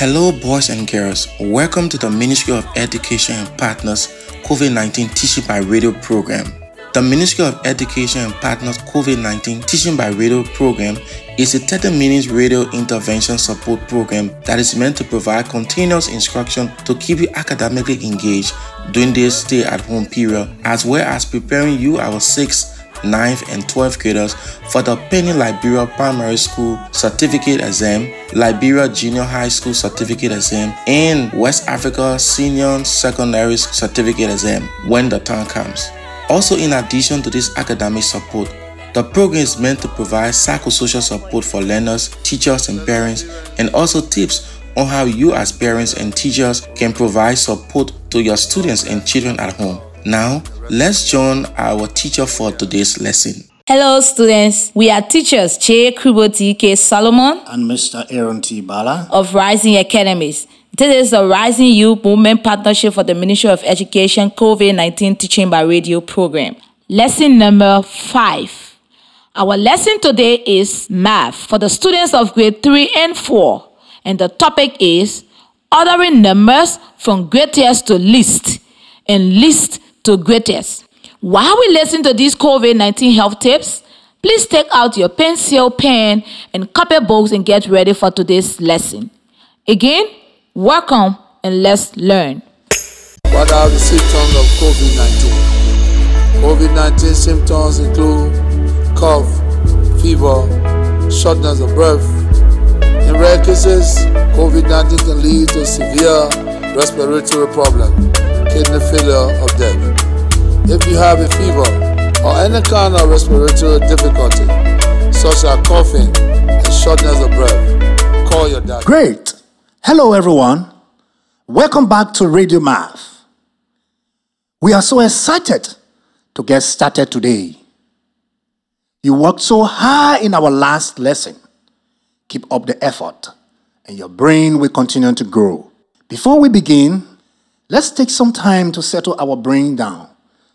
Hello, boys and girls. Welcome to the Ministry of Education and Partners COVID 19 Teaching by Radio program. The Ministry of Education and Partners COVID 19 Teaching by Radio program is a 30 minute radio intervention support program that is meant to provide continuous instruction to keep you academically engaged during this stay at home period, as well as preparing you, our 6th 9th, and 12th graders for the Penny Liberia Primary School Certificate Exam, Liberia Junior High School Certificate Exam, and West Africa Senior Secondary Certificate Exam when the time comes. Also, in addition to this academic support, the program is meant to provide psychosocial support for learners, teachers, and parents, and also tips on how you, as parents and teachers, can provide support to your students and children at home. Now, let's join our teacher for today's lesson. Hello, students. We are teachers Che Kribo K. Solomon and Mr. Aaron T. Bala of Rising Academies. This is the Rising Youth Movement Partnership for the Ministry of Education COVID 19 Teaching by Radio program. Lesson number five. Our lesson today is math for the students of grade 3 and 4, and the topic is ordering numbers from greatest to least and least to greatest. While we listen to these COVID 19 health tips, please take out your pencil, pen, and copybooks and get ready for today's lesson. Again, welcome and let's learn. What are the symptoms of COVID 19? COVID 19 symptoms include cough, fever, shortness of breath. In rare cases, COVID 19 can lead to severe respiratory problems, kidney failure, or death. If you have a fever or any kind of respiratory difficulty, such as coughing and shortness of breath, call your doctor. Great. Hello, everyone. Welcome back to Radio Math. We are so excited to get started today. You worked so hard in our last lesson. Keep up the effort, and your brain will continue to grow. Before we begin, let's take some time to settle our brain down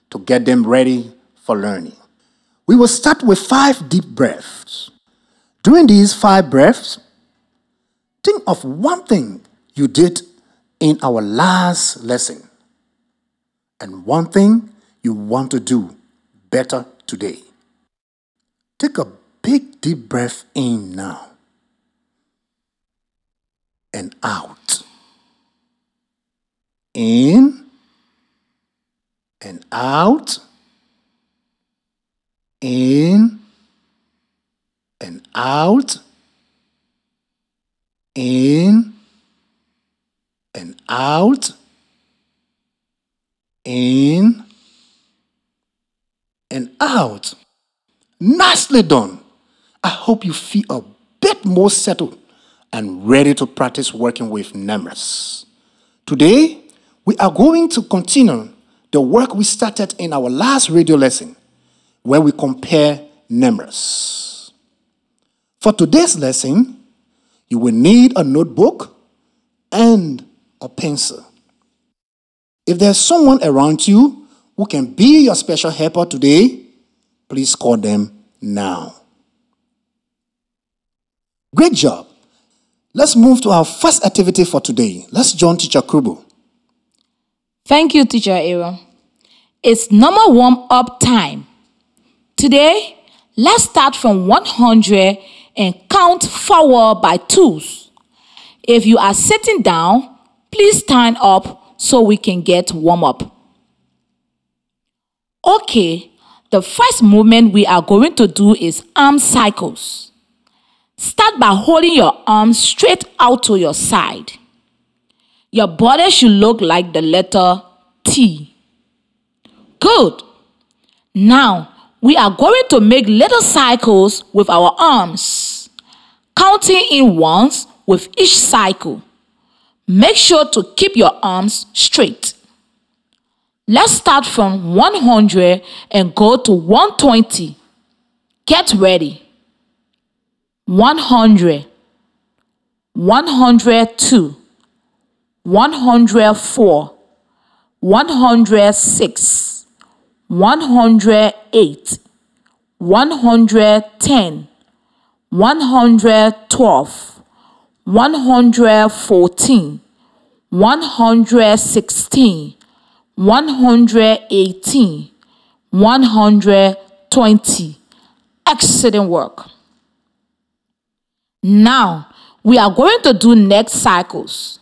to get them ready for learning. We will start with five deep breaths. During these five breaths, think of one thing you did in our last lesson and one thing you want to do better today. Take a big deep breath in now and out. In and out, in and out, in and out, in and out. Nicely done. I hope you feel a bit more settled and ready to practice working with numbers. Today, we are going to continue the work we started in our last radio lesson, where we compare numbers. For today's lesson, you will need a notebook and a pencil. If there's someone around you who can be your special helper today, please call them now. Great job. Let's move to our first activity for today. Let's join Teacher Krubo. Thank you, Teacher Aaron. It's normal warm up time. Today, let's start from 100 and count forward by twos. If you are sitting down, please stand up so we can get warm up. Okay, the first movement we are going to do is arm cycles. Start by holding your arms straight out to your side. Your body should look like the letter T. Good. Now, we are going to make little cycles with our arms, counting in ones with each cycle. Make sure to keep your arms straight. Let's start from 100 and go to 120. Get ready. 100, 102, 104, 106. 108, 110, 112, 114, 116, 118, 120. Excellent work. Now, we are going to do neck cycles.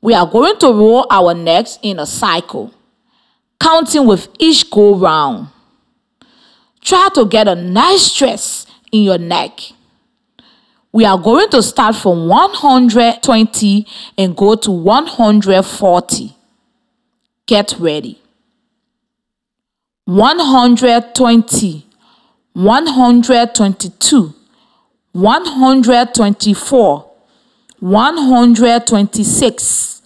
We are going to roll our necks in a cycle, counting with each go round. Try to get a nice stretch in your neck. We are going to start from 120 and go to 140. Get ready. 120, 122, 124, 126,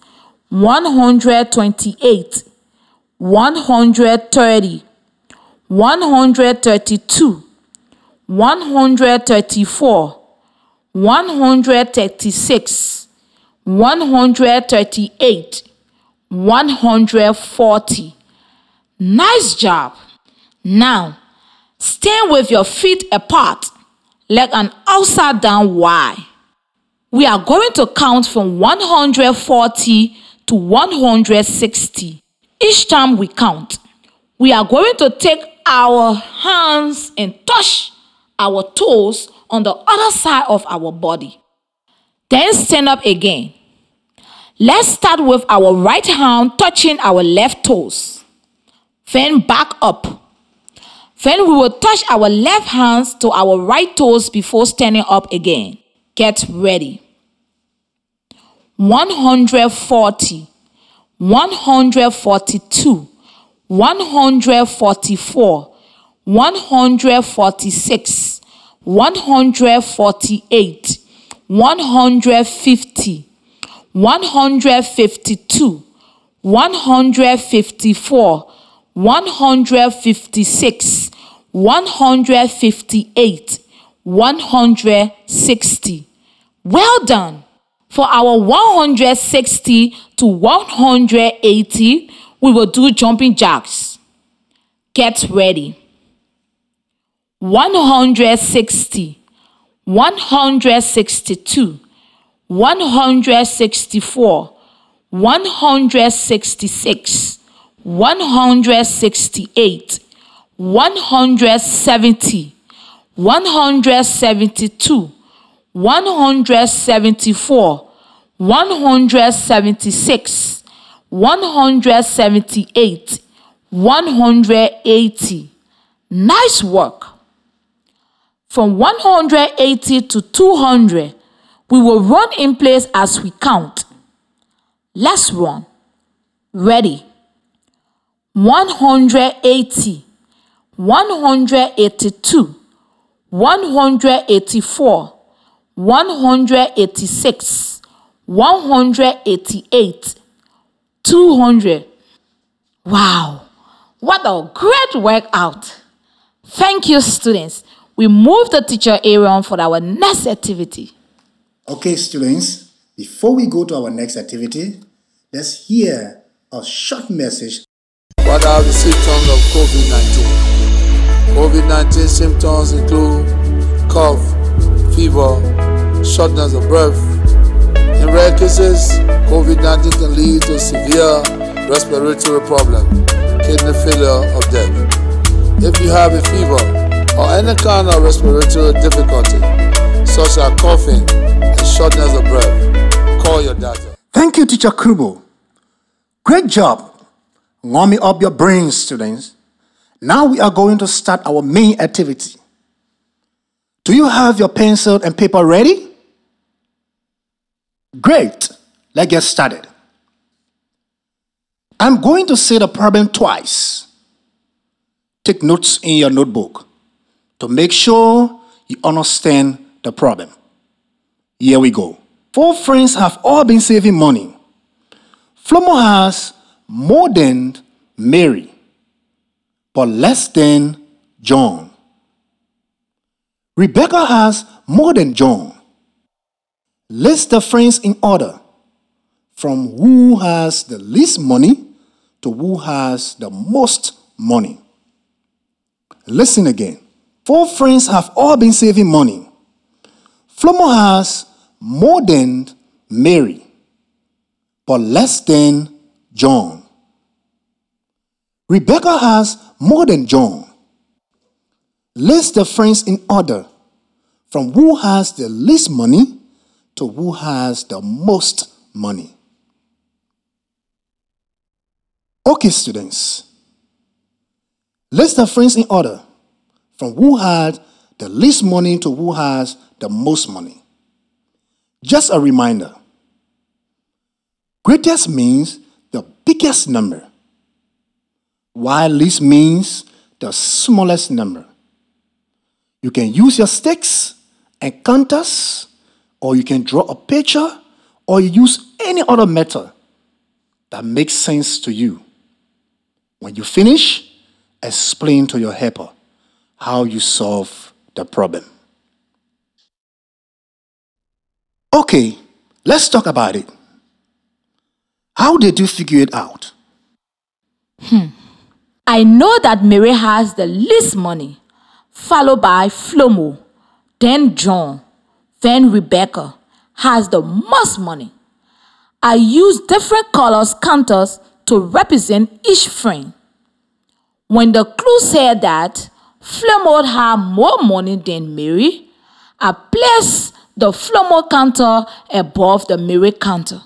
128, 130, 132, 134, 136, 138, 140. Nice job. Now, stand with your feet apart like an upside down Y. We are going to count from 140 to 160. Each time we count, we are going to take our hands and touch our toes on the other side of our body. Then stand up again. Let's start with our right hand touching our left toes. Then back up. Then we will touch our left hands to our right toes before standing up again. Get ready. 140, 142, 144, 146, 148, 150, 152, 154, 156, 158, 160. Well done. For our 160 to 180, we will do jumping jacks. Get ready. 160, 162, 164, 166, 168, 170, 172, 174, 176, 178, 180. Nice work. From 180 to 200, we will run in place as we count. Let's run. Ready. 180, 182, 184, 186, 188, 200. Wow, what a great workout! Thank you, students. We move the teacher area for our next activity. Okay, students, before we go to our next activity, let's hear a short message. What are the symptoms of COVID 19? COVID 19 symptoms include cough, fever, shortness of breath. In rare cases, COVID 19 can lead to severe respiratory problem, kidney failure, or death. If you have a fever, or any kind of respiratory difficulty, such as coughing and shortness of breath, call your doctor. Thank you, Teacher Kubo. Great job. Warming up your brains, students. Now we are going to start our main activity. Do you have your pencil and paper ready? Great. Let's get started. I'm going to say the problem twice. Take notes in your notebook to make sure you understand the problem. Here we go. Four friends have all been saving money. Flomo has more than Mary, but less than John. Rebecca has more than John. List the friends in order from who has the least money to who has the most money. Listen again. Four friends have all been saving money. Flomo has more than Mary, but less than John. Rebecca has more than John. List the friends in order from who has the least money to who has the most money. Okay, students. List the friends in order from who had the least money to who has the most money. Just a reminder greatest means the biggest number, while least means the smallest number. You can use your sticks and counters, or you can draw a picture, or use any other method that makes sense to you. When you finish, explain to your helper how you solve the problem. Okay, let's talk about it. How did you figure it out? Hmm. I know that Mary has the least money, followed by Flomo, then John, then Rebecca has the most money. I use different colors counters to represent each friend. When the clue said that Flomo had more money than Mary, I placed the Flomo counter above the Mary counter.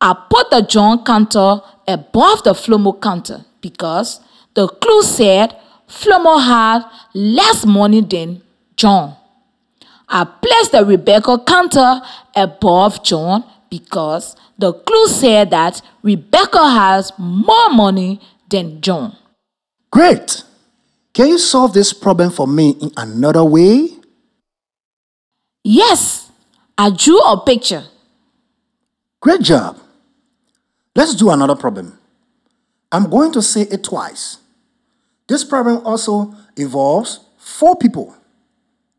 I put the John counter above the Flomo counter because the clue said Flomo had less money than John. I placed the Rebecca counter above John because the clue said that Rebecca has more money than John. Great. Can you solve this problem for me in another way? Yes, I drew a picture. Great job. Let's do another problem. I'm going to say it twice. This problem also involves four people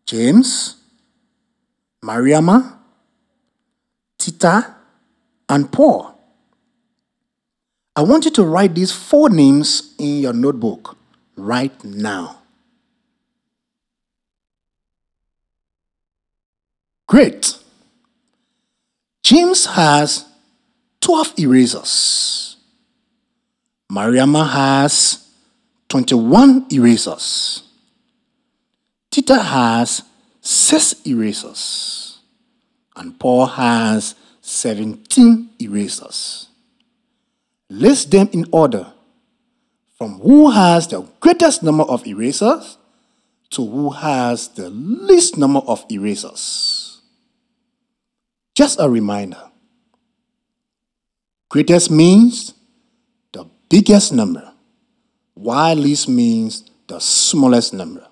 James, Mariama, Tita, and Paul. I want you to write these four names in your notebook right now. Great. James has 12 erasers. Mariama has 21 erasers. Tita has 6 erasers. And Paul has 17 erasers. List them in order from who has the greatest number of erasers to who has the least number of erasers. Just a reminder greatest means the biggest number, while least means the smallest number.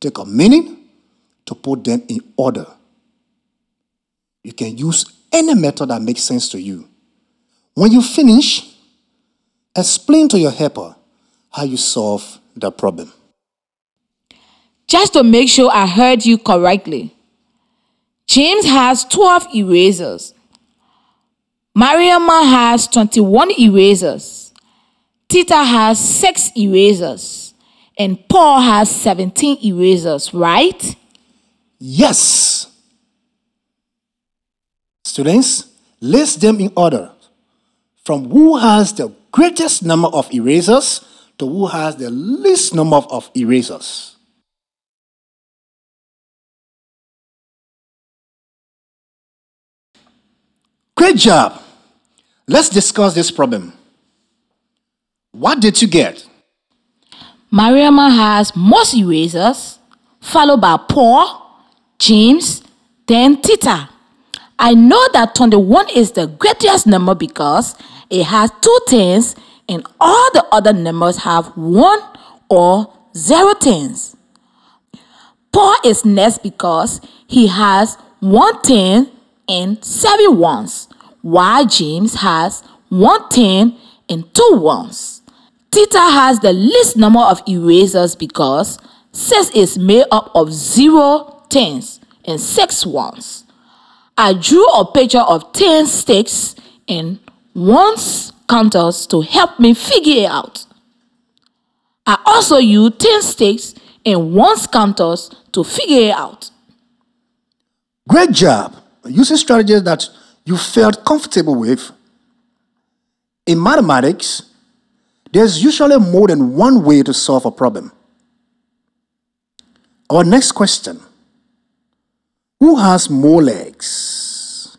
Take a minute to put them in order. You can use any method that makes sense to you. When you finish, explain to your helper how you solve the problem. Just to make sure I heard you correctly, James has 12 erasers. Mariama has 21 erasers. Tita has 6 erasers. And Paul has 17 erasers, right? Yes. Students, list them in order from who has the greatest number of erasers to who has the least number of erasers. Great job. Let's discuss this problem. What did you get? Mariama has most erasers, followed by Paul, James, then Tita. I know that 21 is the greatest number because it has two tens and all the other numbers have one or zero tens. Paul is next because he has one ten and seven ones, while James has one ten and two ones. Tita has the least number of erasers because six is made up of zero tens and six ones. I drew a picture of 10 sticks and ones counters to help me figure it out. I also used 10 sticks and ones counters to figure it out. Great job using strategies that you felt comfortable with. In mathematics, there's usually more than one way to solve a problem. Our next question Who has more legs?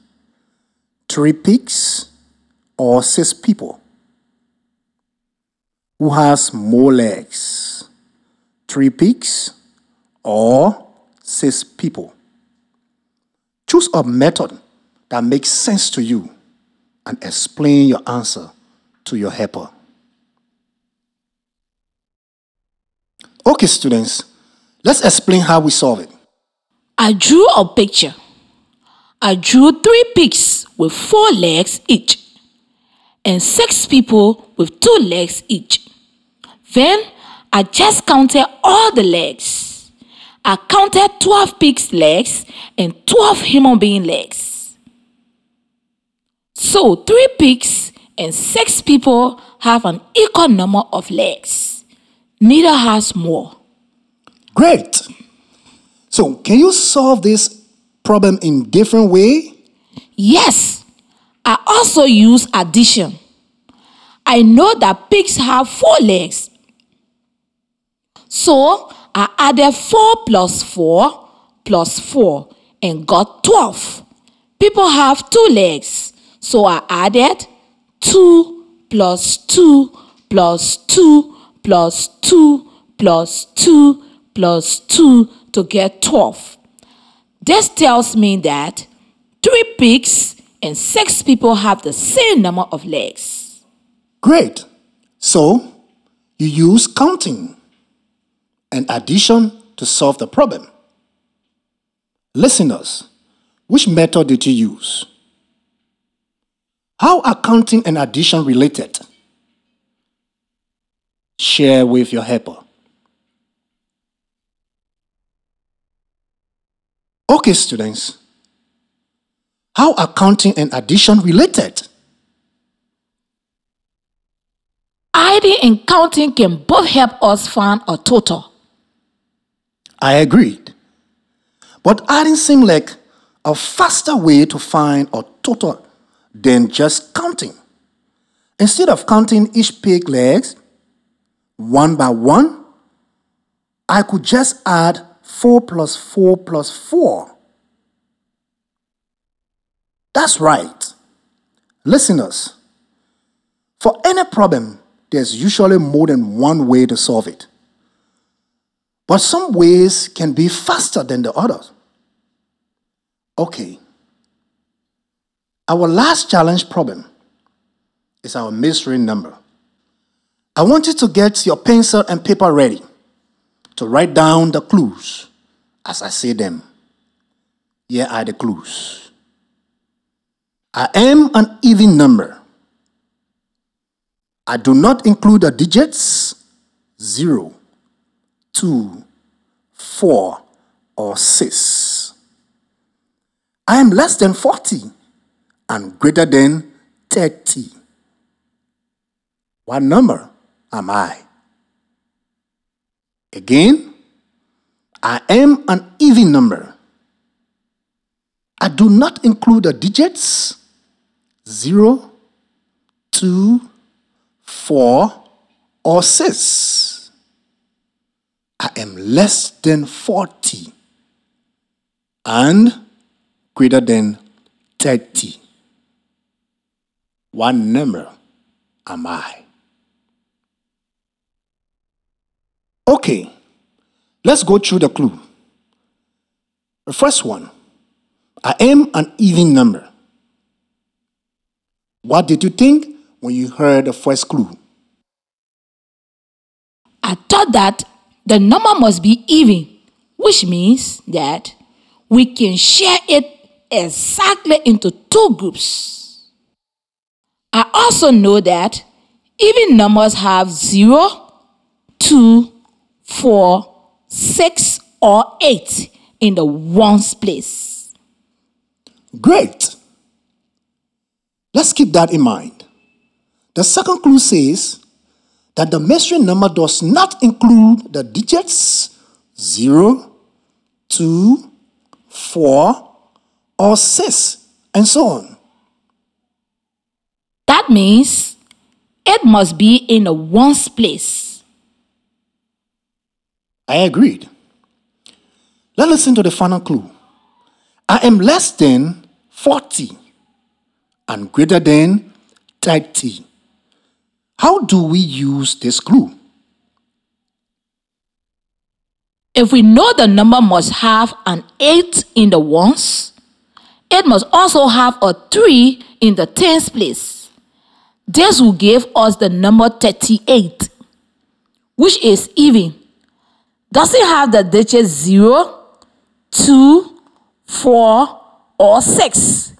Three pigs or six people? Who has more legs? Three pigs or six people? Choose a method that makes sense to you and explain your answer to your helper. Okay, students, let's explain how we solve it. I drew a picture. I drew three pigs with four legs each and six people with two legs each. Then I just counted all the legs. I counted 12 pigs' legs and 12 human being legs. So, three pigs and six people have an equal number of legs. Neither has more. Great. So, can you solve this problem in different way? Yes, I also use addition. I know that pigs have four legs. So I added 4 plus 4 plus 4 and got 12. People have two legs. So I added 2 plus 2 plus 2 plus 2 plus 2 plus 2 to get 12. This tells me that three pigs and six people have the same number of legs. Great. So, you use counting and addition to solve the problem. Listeners, which method did you use? How are counting and addition related? Share with your helper. Okay, students. How are counting and addition related? Adding and counting can both help us find a total. I agreed. But adding seemed like a faster way to find a total than just counting. Instead of counting each pig legs one by one, I could just add 4 plus 4 plus 4. That's right. Listeners, for any problem, there's usually more than one way to solve it. But some ways can be faster than the others. Okay. Our last challenge problem is our mystery number. I want you to get your pencil and paper ready to write down the clues as I say them. Here are the clues. I am an even number. I do not include the digits 0, 2, 4, or 6. I am less than 40 and greater than 30. What number am I? Again, I am an even number. I do not include the digits 0, 2, 4, or 6. I am less than 40 and greater than 30. What number am I? Okay, let's go through the clue. The first one I am an even number. What did you think when you heard the first clue? I thought that the number must be even, which means that we can share it exactly into two groups. I also know that even numbers have 0, 2, 4, 6, or 8 in the ones place. Great. Let's keep that in mind. The second clue says that the mystery number does not include the digits 0, 2, 4, or 6, and so on. That means it must be in the ones place. I agreed. Let's listen to the final clue. I am less than 40 and greater than 30. How do we use this clue? If we know the number must have an 8 in the ones, it must also have a 3 in the tens place. This will give us the number 38, which is even. Does it have the digits 0, 2, 4, or 6?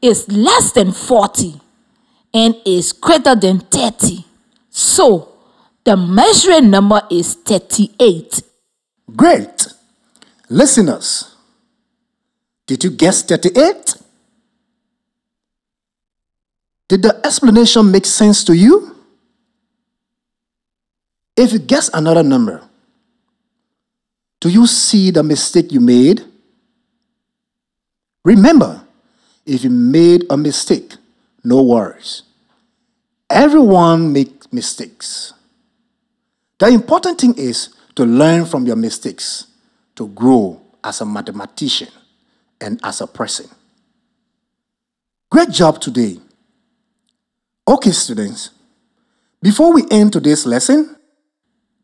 It's less than 40 and is greater than 30. So, the measuring number is 38. Great. Listeners, did you guess 38? Did the explanation make sense to you? If you guess another number, do you see the mistake you made? Remember, if you made a mistake, no worries. Everyone makes mistakes. The important thing is to learn from your mistakes, to grow as a mathematician and as a person. Great job today. Okay, students, before we end today's lesson,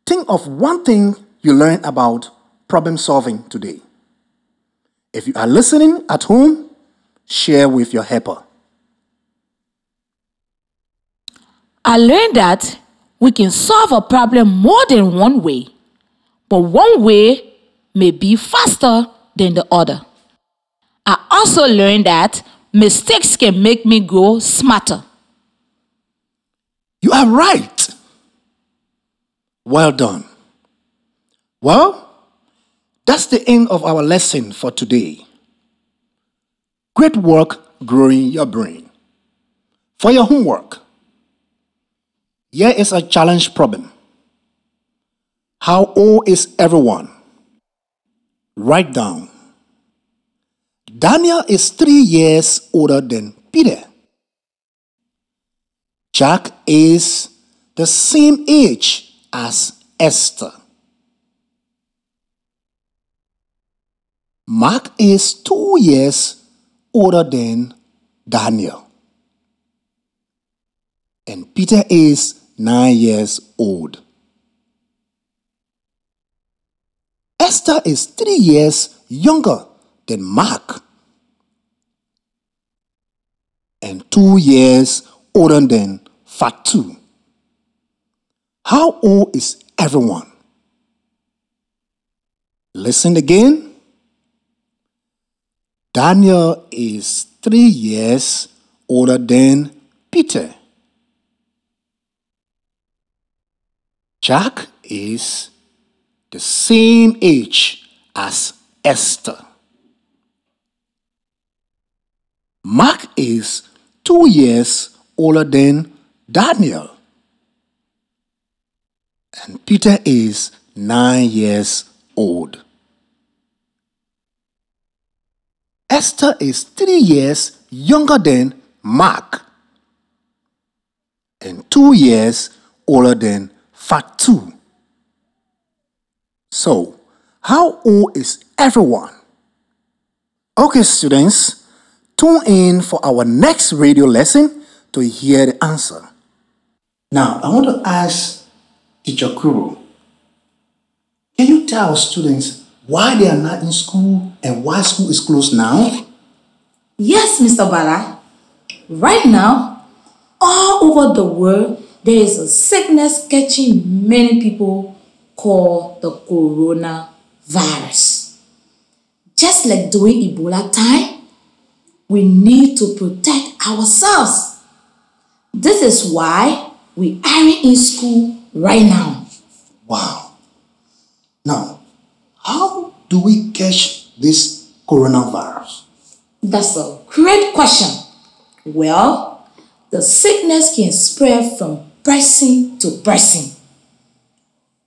think of one thing you learned about problem solving today. If you are listening at home, share with your helper. I learned that we can solve a problem more than one way, but one way may be faster than the other. I also learned that mistakes can make me grow smarter. You are right. Well done. Well, that's the end of our lesson for today. Great work growing your brain. For your homework, here is a challenge problem. How old is everyone? Write down. Daniel is three years older than Peter. Jack is the same age as Esther. Mark is two years older than Daniel. And Peter is nine years old. Esther is three years younger than Mark and two years older than Fatu. How old is everyone? Listen again. Daniel is three years older than Peter. Jack is the same age as Esther. Mark is two years older than Daniel. And Peter is nine years old. Esther is three years younger than Mark and two years older than Fatu. So, how old is everyone? Okay, students, tune in for our next radio lesson to hear the answer. Now, I want to ask Teacher Kuro, can you tell students why they are not in school and why school is closed now? Yes, Mr. Bala. Right now, all over the world, there is a sickness catching many people called the coronavirus. Just like during Ebola time, we need to protect ourselves. This is why we are in school right now. Wow. Now, how do we catch this coronavirus? That's a great question. Well, the sickness can spread from person to person.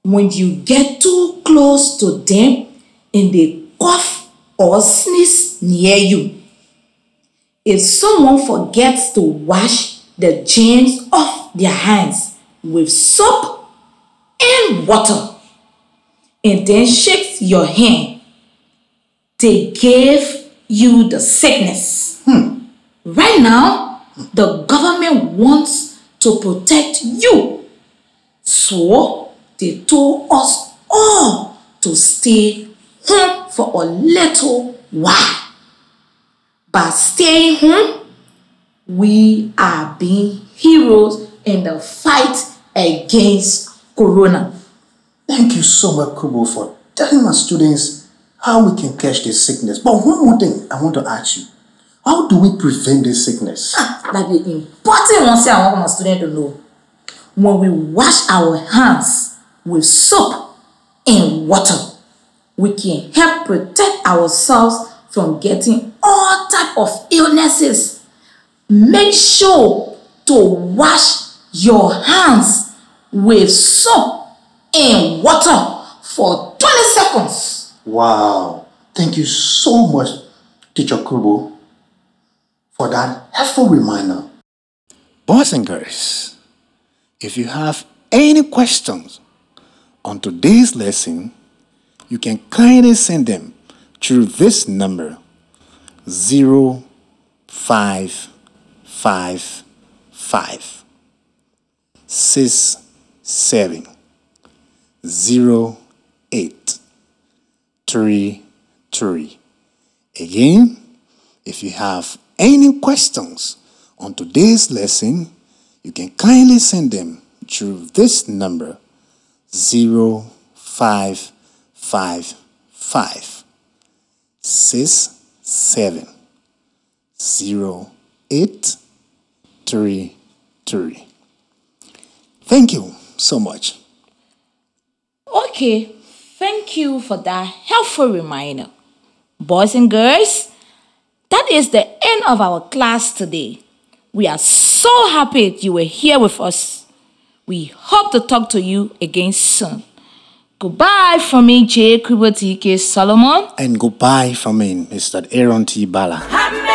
When you get too close to them and they cough or sneeze near you, If someone forgets to wash the germs off their hands with soap and water and then shakes your hand, they gave you the sickness. Hmm. Right now, the government wants to protect you. So they told us all to stay home for a little while. By staying home, we are being heroes in the fight against corona. Thank you so much, Kubo, for telling my students how we can catch this sickness. But one more thing I want to ask you. How do we prevent this sickness? Ah, like the important one say I want my students to know. When we wash our hands with soap and water, we can help protect ourselves from getting all type of illnesses. Make sure to wash your hands with soap and water for 20 seconds. Wow. Thank you so much, Teacher Kubo, for that helpful reminder. Boys and girls, if you have any questions on today's lesson, you can kindly send them through this number 0555 67 08 33. Again, if you have any questions on today's lesson, you can kindly send them through this number 0555 67 08 33. Thank you so much. Okay, thank you for that helpful reminder. Boys and girls, that is the end of our class today. We are so happy you were here with us. We hope to talk to you again soon. Goodbye from me, J. Kubo TK Solomon. And goodbye from me, Mr. Aaron T. Bala. Amen.